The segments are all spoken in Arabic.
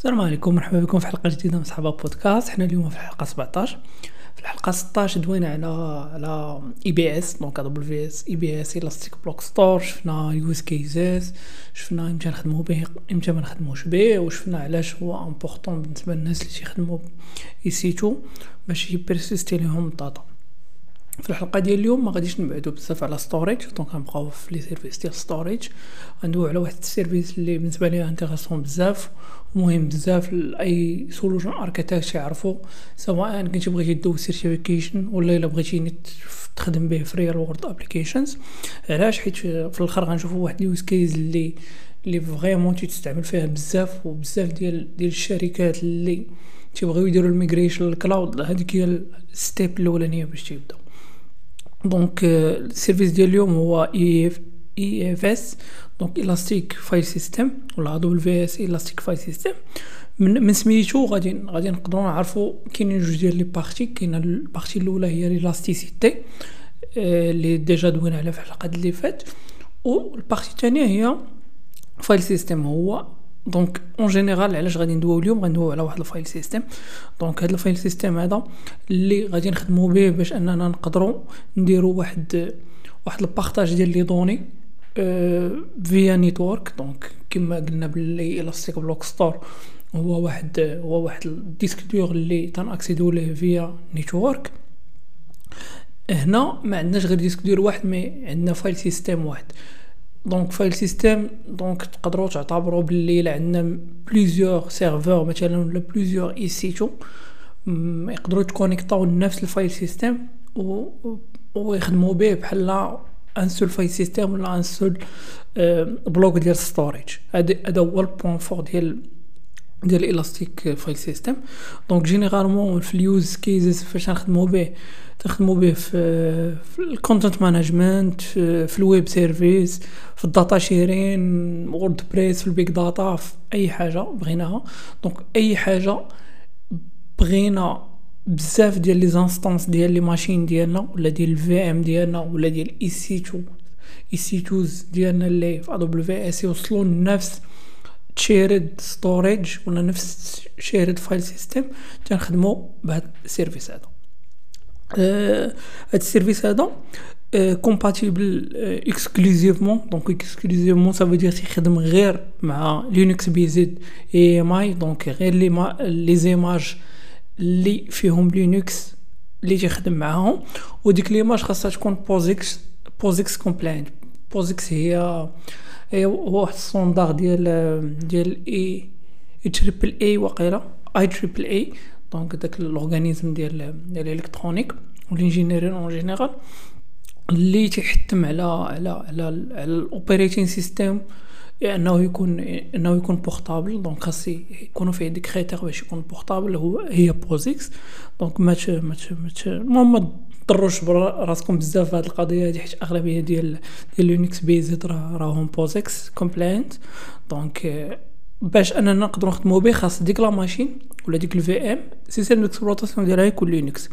السلام عليكم مرحبا بكم في حلقة جديدة من صحابة بودكاست. حنا اليوم في الحلقة 17 في الحلقة 16 دوينا على على اي بي اس دونك دبليو في اس اي بي اس الاستيك بلوك ستور شفنا use cases شفنا إمتى نخدمو به إمتى ما نخدموش به وشفنا علاش هو important بالنسبة للناس اللي تيخدموا EC2 باش يpersisti ليهم ال data. في الحلقة ديال اليوم ما غاديش نبعدو بزاف على storage donc غنبقاو في les services ديال storage غندويو على واحد ال service اللي بالنسبة لي intéressant بزاف مهم بزاف لأي solution architect يعرفو سواء كنتي بغيتي دوز certification ولا إلا بغيتي تخدم به في real world applications علاش؟ حيت في الآخر غنشوفو واحد ال use case اللي اللي vraiment تستعمل فيها بزاف وبزاف ديال ديال الشركات اللي تيبغيو يديروا ال migration لل cloud هذيك هي ال step الأولانية باش تيبداو donc ال service ديال اليوم هو EF EFS donc elastic file system ولا AWS elastic file system من, من سميتو غادي غادي نقدروا نعرفوا كاينين جوج ديال les parties كاينة ال partie الاولى هي l'élasticité اللي déjà دوينا عليها في الحلقة اللي فات وال partie الثانية هي file system هو donc en général علاش غادي ندويو اليوم؟ غندويو على واحد ال file system donc هاد ال file system هذا اللي غادي نخدمو به باش أننا نقدروا نديرو واحد واحد ال partage ديال les données via network donc كما قلنا باللي elastic block store هو واحد هو واحد ال disque dur اللي تنأكسيديو ليه via network هنا ما عندناش غير disque dur واحد mais عندنا file system واحد. donc file system donc تقدروا تعتبروا باللي الا عندنا plusieurs serveurs مثلا ولا plusieurs EC2 يقدروا يتكونيكطاو لنفس ال file system و ويخدموا به بحال un seul file system ولا un seul bloc ديال storage هذا هو ال point fort ديال ديال elastic file system. donc généralement في ال use cases فاش نخدموا به تخدموا به في ال content management في ال web service في ال data sharing WordPress في ال big data في أي حاجة بغيناها. donc أي حاجة بغينا بزاف ديال les instances ديال les machines ديالنا ولا ديال ال VM ديالنا ولا ديال اي سي 2 اي سي 2 ديالنا اللي في AWS يوصلوا لنفس shared storage ولا نفس shared file system تنخدموا بهذا ال service هذا هاد ال service هذا compatible exclusivement donc exclusivement c'est-à-dire تيخدم غير مع Linux بي AMI donc غير les les images اللي فيهم Linux اللي تيخدم معاهم وديك l'image خاصها تكون POSIX POSIX compliant POSIX هي هو واحد ال standard ديال ديال IEEE وقيله IEEE donc داك ال organisme ديال ديال ال électronique وال engineering en général اللي تيحتم على على على, على ال operating system انه يكون انه يكون portable donc خاص يكونوا فيه ديك critère باش يكون portable هو هي POSIX donc ما ما المهم ما تضروش راسكم بزاف في هذه القضية هذه حيت أغلبية ديال ديال Linux based راهم POSIX compliant donc باش أننا نقدروا نخدموا به خاص ديك la machine ولا ديك ال VM système d'exploitation ديالها يكون Linux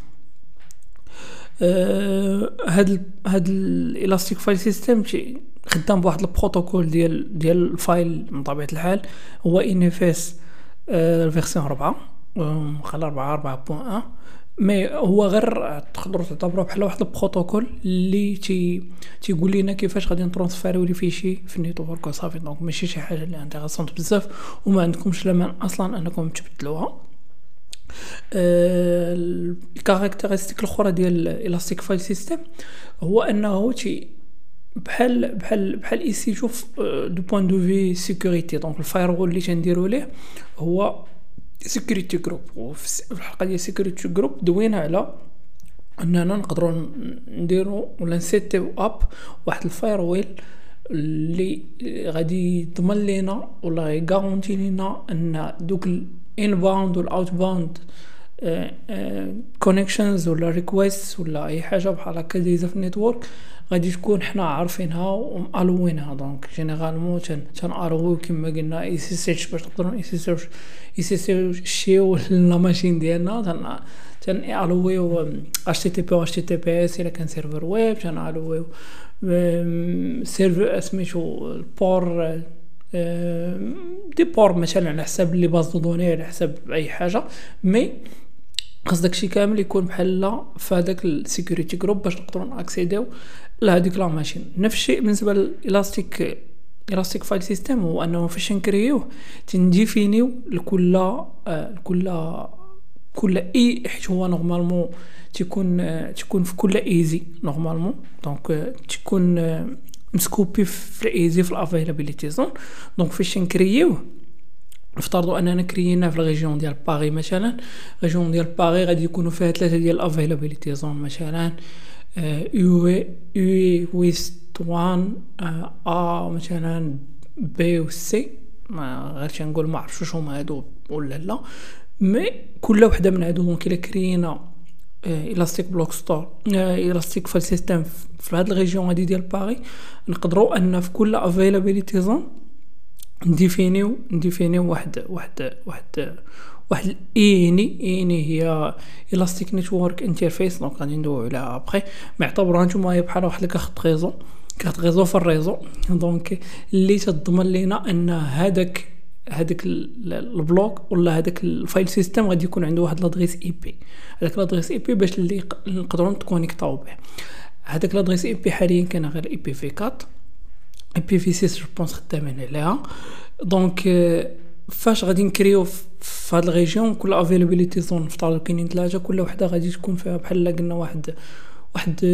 هاد هاد ال elastic file system خدام بواحد البروتوكول ديال ديال ال file من طبيعه الحال هو NFS ال version 4 ولا 4 4.1 mais هو غير تقدروا تعتبروه بحال واحد البروتوكول اللي تي تيقول لنا كيفاش غادي نترونسفيريو les fichiers في ال network وصافي donc ماشي شي حاجة اللي intéressante بزاف وما عندكمش la main أصلا أنكم تبدلوها. ال caractéristique الأخرى ديال elastic file system هو أنه تي بحال بحال بحال EC2 du point de vue sécurité. donc ال firewall اللي تنديرو ليه هو security group وفي الحلقة ديال security group دوينا على أننا نقدروا نديرو ولا نسيتيو up واحد ال firewall اللي غادي يضمن لينا ولا يغارونتي لينا أن دوك ال inbound وال outbound connections ولا request ولا أي حاجة بحال هكا دايزه في ال network غادي تكون حنا عارفينها ومالوينها donc généralement تن allow يو كما قلنا SSH باش نقدروا SS SSH يو la machine ديالنا. تن تن الويو اش تي تي بي اش تي تي بي اس إلا كان serveur web تن allow يو serveur سميتو ال port des ports مثلا على حساب les bases de données على حساب أي حاجة. mais خاص داكشي كامل يكون بحال في هذاك ال security group باش نقدروا نأكسيديو لهاديك la machine. نفس الشيء بالنسبة لل elastic elastic file system هو أنه فاش نكريوه تنديفينيو لكل آه، لكل كل اي حيت هو normalement تيكون تيكون في كل AZ normalement. donc تيكون مسكوبي في ال AZ في ال availability zone. donc فاش نكريوه نفترضوا أننا كريينا في ال région ديال باري مثلا. région ديال باري غادي يكونوا فيها ثلاثة ديال ال availability zone مثلا EU EU west 1 ا مثلا B و C ما غير نقول ما عرفتش واش هما هادو ولا لا. mais كل وحدة من هادو donc إلا كريينا Elastic Block Store Elastic File System في هاد ال région هادي ديال باري نقدروا أن في كل availability zone نديفينيو نديفينيو واحد واحد واحد واحد ENI ENI هي Elastic Network Interface donc غادي ندويو عليها ابخي ما يعتبروها نتوما هي بحال واحد ال carte réseau carte réseau في ال réseau. donc اللي تضمن لينا أن هذاك هذاك ال block ولا هذاك ال file system غادي يكون عنده واحد l'adresse IP. هذاك l'adresse IP باش اللي نقدروا نتكونيكطاو به. هذاك l'adresse IP حاليا كان غير IP v 4 IP v 6 je pense خدامين عليها donc فاش غادي نكريو في هاد ال région كل availability zone نفترض كاينين ثلاثة كل وحدة غادي تكون فيها بحال قلنا واحد واحد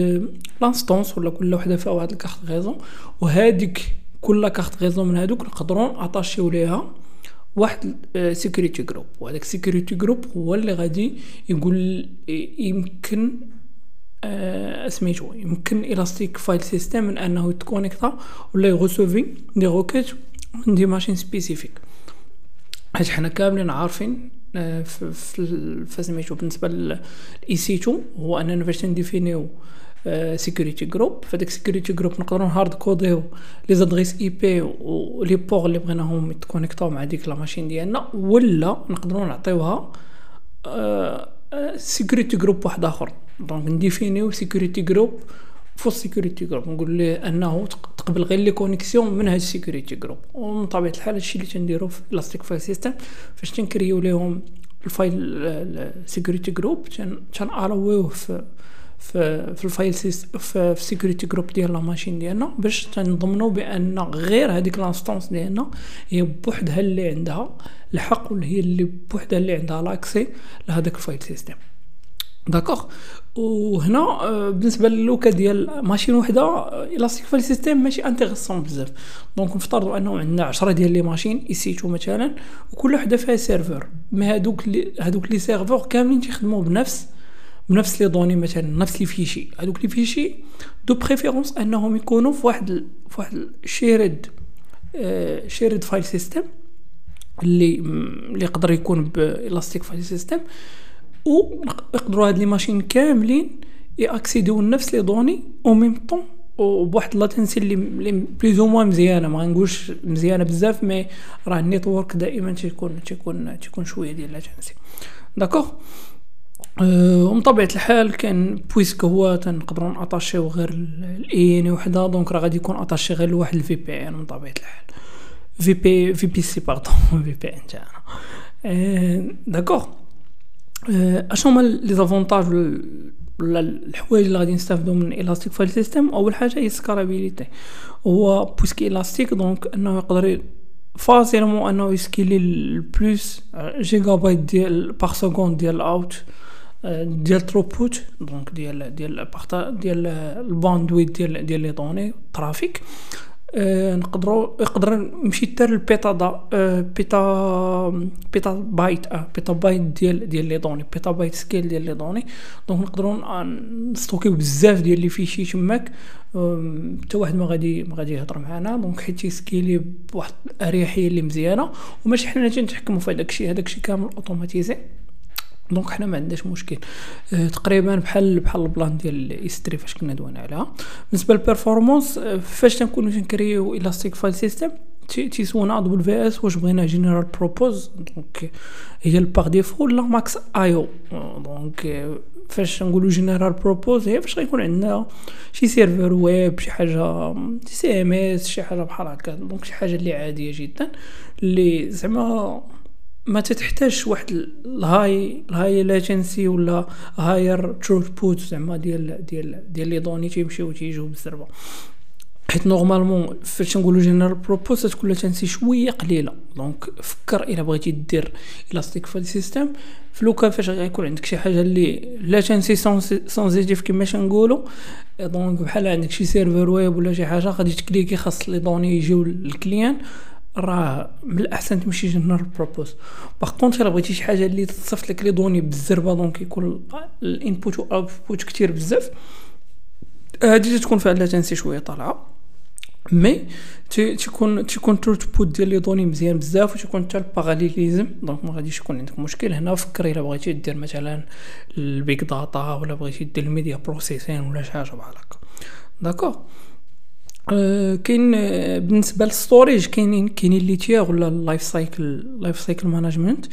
l'instance ولا كل وحدة فيها واحد ال carte réseau. وهاديك كل carte réseau من هادوك نقدروا اتاشيو ليها واحد security group وهذاك security group هو اللي غادي يقول يمكن آه سميتو يمكن Elastic File System من أنه يتكونيكتا ولا يغوسوفي des requêtes من des machines spécifiques. حيت حنا كاملين عارفين آه في سميتو بالنسبة لل EC 2 هو أننا فاش نديفينيو security group فداك security group نقدروا hard كوديو les adresses IP و les ports اللي بغيناهم يتكونيكطاو مع ديك la machine ديالنا ولا نقدروا نعطيوها security group واحد آخر. donc نديفينيو security group فو security group نقول ليه انه تقبل غير les connexions من هاد ال security group ومن طبيعه الحال هادشي اللي تنديرو في Elastic File System فاش تنكريو ليهم ال file security group تنالويوه في في في ال file sys في ال security group ديال la machine ديالنا باش تنضمنوا بان غير هذيك l'instance ديالنا هي بوحدها اللي عندها الحق ولا هي اللي بوحدها اللي عندها l'accès لهذاك ال file system d'accord وهنا آه، بالنسبة ل le cas ديال machine وحدة Elastic File System ماشي intéressant بزاف. donc نفترضوا أنه عندنا 10 ديال les machines EC two مثلا وكل وحدة فيها serveur mais هادوك les هادوك les serveurs كاملين تيخدموا بنفس بنفس les données مثلا نفس les fichiers. هذوك les fichiers de préférence أنهم يكونوا في واحد في واحد shared shared file system اللي اللي يقدر يكون ب Elastic File System و يقدروا هاد les machines كاملين يأكسيديو لنفس les données au même temps. وبواحد latency اللي plus ou moins مزيانة. ما نقولش مزيانة بزاف mais راه ال network دائما تيكون تيكون تيكون شوية ديال latency d'accord. أه ومن طبيعة الحال كان puisque هو تنقدروا ناتاشيو غير ال ENI وحده donc راه غادي يكون attaché غير لواحد ال VPN من طبيعة الحال. في بي في بي سي باردون في بي ان تاعنا. أه d'accord. أه اشنو هما les avantages ولا الحوايج اللي غادي نستافدو من Elastic File System أول حاجة هي scalability هو بويسك إلاستيك دونك أنه يقدر فاسيلمون أنه يسكيلي البلوس جيجا بايت ديال باغ سكوند ديال اوت ديال تروبوت دونك ديال ديال ديال الباندويت ديال ديال لي دوني ترافيك. أه نقدروا يقدر نمشي حتى للبيتا دا أه بيتا بيتا بايت آه بيتا بايت ديال ديال لي دوني بيتا بايت سكيل ديال لي دوني. دونك نقدروا نستوكيو بزاف ديال les fichiers تماك. حتى واحد ما غادي ما غادي يهضر معنا donc حيت تيسكيلي بواحد الأريحية اللي مزيانة. وماشي حنا تنتحكموا في هذاك الشيء. هذاك الشيء كامل automatisé. donc حنا ما عندناش مشكل. أه تقريبا بحال بحال ال plan ديال S3 فاش كنا دوينا عليها بالنسبة لل performance أه فاش تنكونو تنكريو Elastic File System تيسولنا AWS واش بغينا general purpose donc هي ال par défaut ولا Max IO donc فاش نقولوا general purpose هي فاش غيكون عندنا شي serveur web شي حاجة CMS شي حاجة بحال هكا. donc شي حاجة اللي عادية جدا اللي زعما ما تتحتاجش واحد ال high ال high latency ولا higher throughput زعما ديال ديال ديال les données تيمشيو تيجيو بالزربة. حيت normalement فاش نقولوا general purpose تكون latency شوية قليلة. donc فكر إلا بغيتي دير إلاستيك في le cas فاش غيكون عندك شي حاجة اللي latency sensitive كيما نقولوا donc بحال عندك شي serveur web ولا شي حاجة غادي تكليكي خاص les données يجيو لل client. راه من الأحسن تمشي general purpose par contre إلا بغيتي شي حاجة اللي تصيفط لك les données بالزربه donc يكون ال input و ال output كتير بزاف. هادي تكون latency شوية طالعة. mais تيكون تيكون throughput ديال les données مزيان بزاف و تيكون حتى ال parallélisme donc ما غاديش يكون عندك مشكل. هنا فكر إلا بغيتي دير مثلا ال big data ولا بغيتي دير ال media processing ولا شي حاجة بحال هكا. d'accord كاين بالنسبة لل storage كاينين كاينين les tiers ولا ال life cycle life cycle management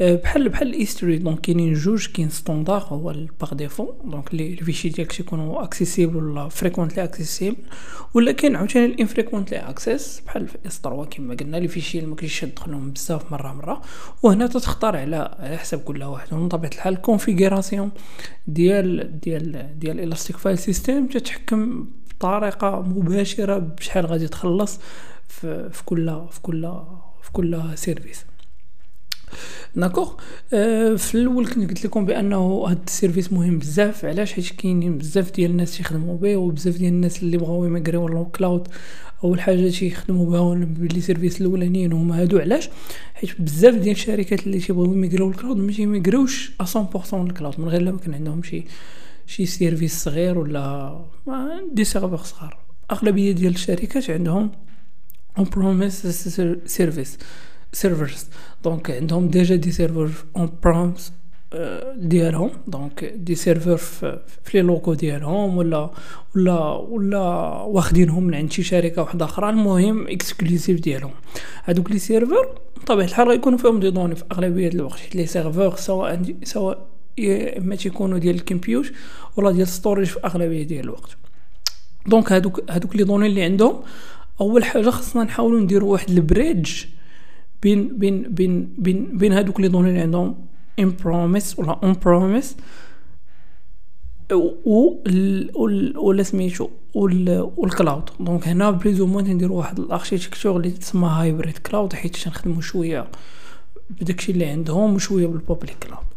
بحال بحال ال S3 donc كاينين جوج كاين standard هو ال par défaut donc les fichiers ديالك تيكونوا accessibles ولا frequently accessible ولا كاين عاوتاني ال infrequently access بحال ف S3 كما قلنا les fichiers ما كاينش تدخلهم بزاف مرة مرة. وهنا تتختار على على حسب كل واحد. ومن طبيعه الحال ال configuration ديال ديال ديال ال Elastic File System تتحكم بطريقه مباشرة بشحال غادي تخلص في, كل في كل في كل service d'accord أه في الأول كنت قلت لكم بأنه هذا ال service مهم بزاف. علاش؟ حيت كاينين بزاف ديال الناس تيخدموا به وبزاف ديال الناس اللي بغاو يميغريو le cloud أول حاجة تيخدموا بها ب les services الأولانيين هما هادو. علاش؟ حيت بزاف ديال الشركات اللي تيبغيو يميغريو لل cloud ما تيميغريوش 100% لل cloud من غير لما كان عندهم شي شي service صغير ولا des serveurs صغار. أغلبية ديال الشركات عندهم on-premise service servers donc عندهم déjà des serveurs on-premise ديالهم. donc des serveurs في les locaux ديالهم ولا ولا ولا واخدينهم من عند شي شركة واحدة أخرى. المهم exclusif ديالهم. هادوك les serveurs بطبيعة الحال غيكونوا فيهم des données في أغلبية الوقت. les serveurs سواء سواء اما تيكونوا ديال ال compute ولا ديال storage في اغلبيه ديال الوقت donc هادوك هادوك les données اللي عندهم اول حاجة خصنا نحاولوا نديروا واحد ال bridge بين بين بين بين بين هادوك les données اللي عندهم in-premise ولا on-premise ولا سميتو وال cloud donc هنا plus ou moins نديرو واحد ال architecture اللي تسمى hybrid cloud حيت تنخدمو شوية بداكشي اللي عندهم وشويه بال public cloud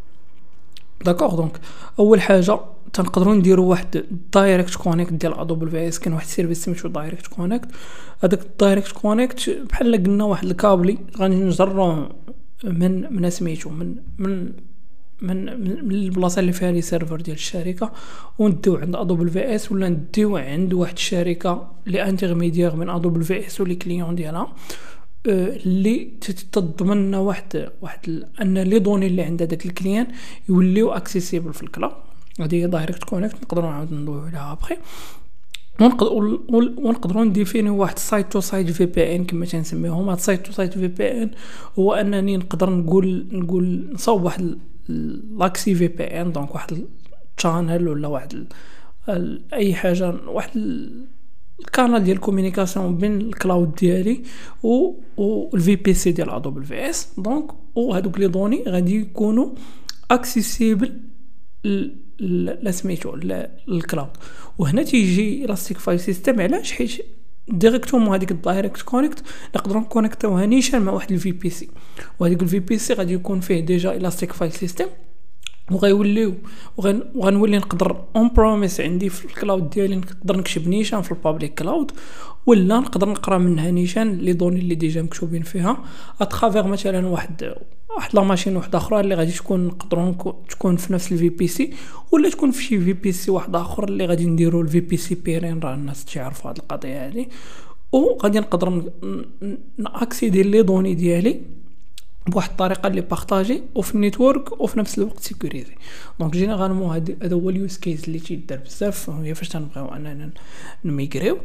d'accord donc أول حاجة تنقدروا نديروا واحد Direct Connect ديال AWS كاين واحد ال service سميتو Direct Connect هذاك ال Direct Connect بحال قلنا واحد الكابلي غادي نجروه من من سميتو من من من من البلاصة اللي فيها les serveurs ديال الشركة ونديو عند AWS ولا نديو عند واحد الشركة l'intermédiaire من AWS و les clients ديالها. اللي تتضمن واحد واحد أن les données اللي عند هذاك ال client يوليو accessibles في ال cloud هذه هي Direct Connect نقدروا نعاود ندويو عليها ابخي ونقدروا ن définir واحد سايت تو سايت في بي ان كما تنسميهم هاد سايت تو سايت في بي ان هو أنني نقدر نقول نقول نصاوب واحد l'accès VPN donc واحد ال channel ولا واحد أي حاجة واحد ال canal ديال ال communication بين ال cloud ديالي و ال VPC ديال AWS donc وهادوك les données غادي يكونوا accessibles لا سميتو ال cloud وهنا تيجي ال Elastic File System علاش؟ حيت directement هذيك ال Direct Connect نقدروا ن connect وها نيشان مع واحد ال VPC وهذيك ال VPC غادي يكون فيه déjà ال Elastic File System وغيوليو. وغنولي نقدر on-premise عندي في ال cloud ديالي نقدر نكتب نيشان في ال public cloud ولا نقدر نقرا منها نيشان les données اللي déjà مكتوبين فيها à travers مثلا واحد واحد la machine وحدة أخرى اللي غادي تكون نقدروا تكون في نفس ال VPC ولا تكون في شي VPC واحد اخر اللي غادي نديروا ال VPC peering راه الناس تعرفوا هذه القضية هذه وغادي نقدر ن accéder les données ديالي بواحد الطريقة اللي partagée وفي ال network وفي نفس الوقت sécurisée. donc généralement هذا هو ال use case اللي تيدار بزاف هي فاش تنبغيو أننا نميغريو.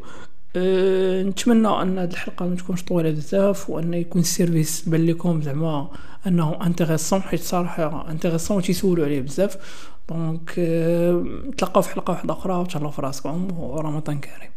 أه نتمنى أن هاد الحلقة ما تكونش طويلة بزاف وأن يكون ال service بان لكم زعما أنه intéressant حيت صراحة intéressant تيسولوا عليه بزاف. donc أه نتلاقاو في حلقة واحدة أخرى وتهلاو في راسكم ورمضان كريم.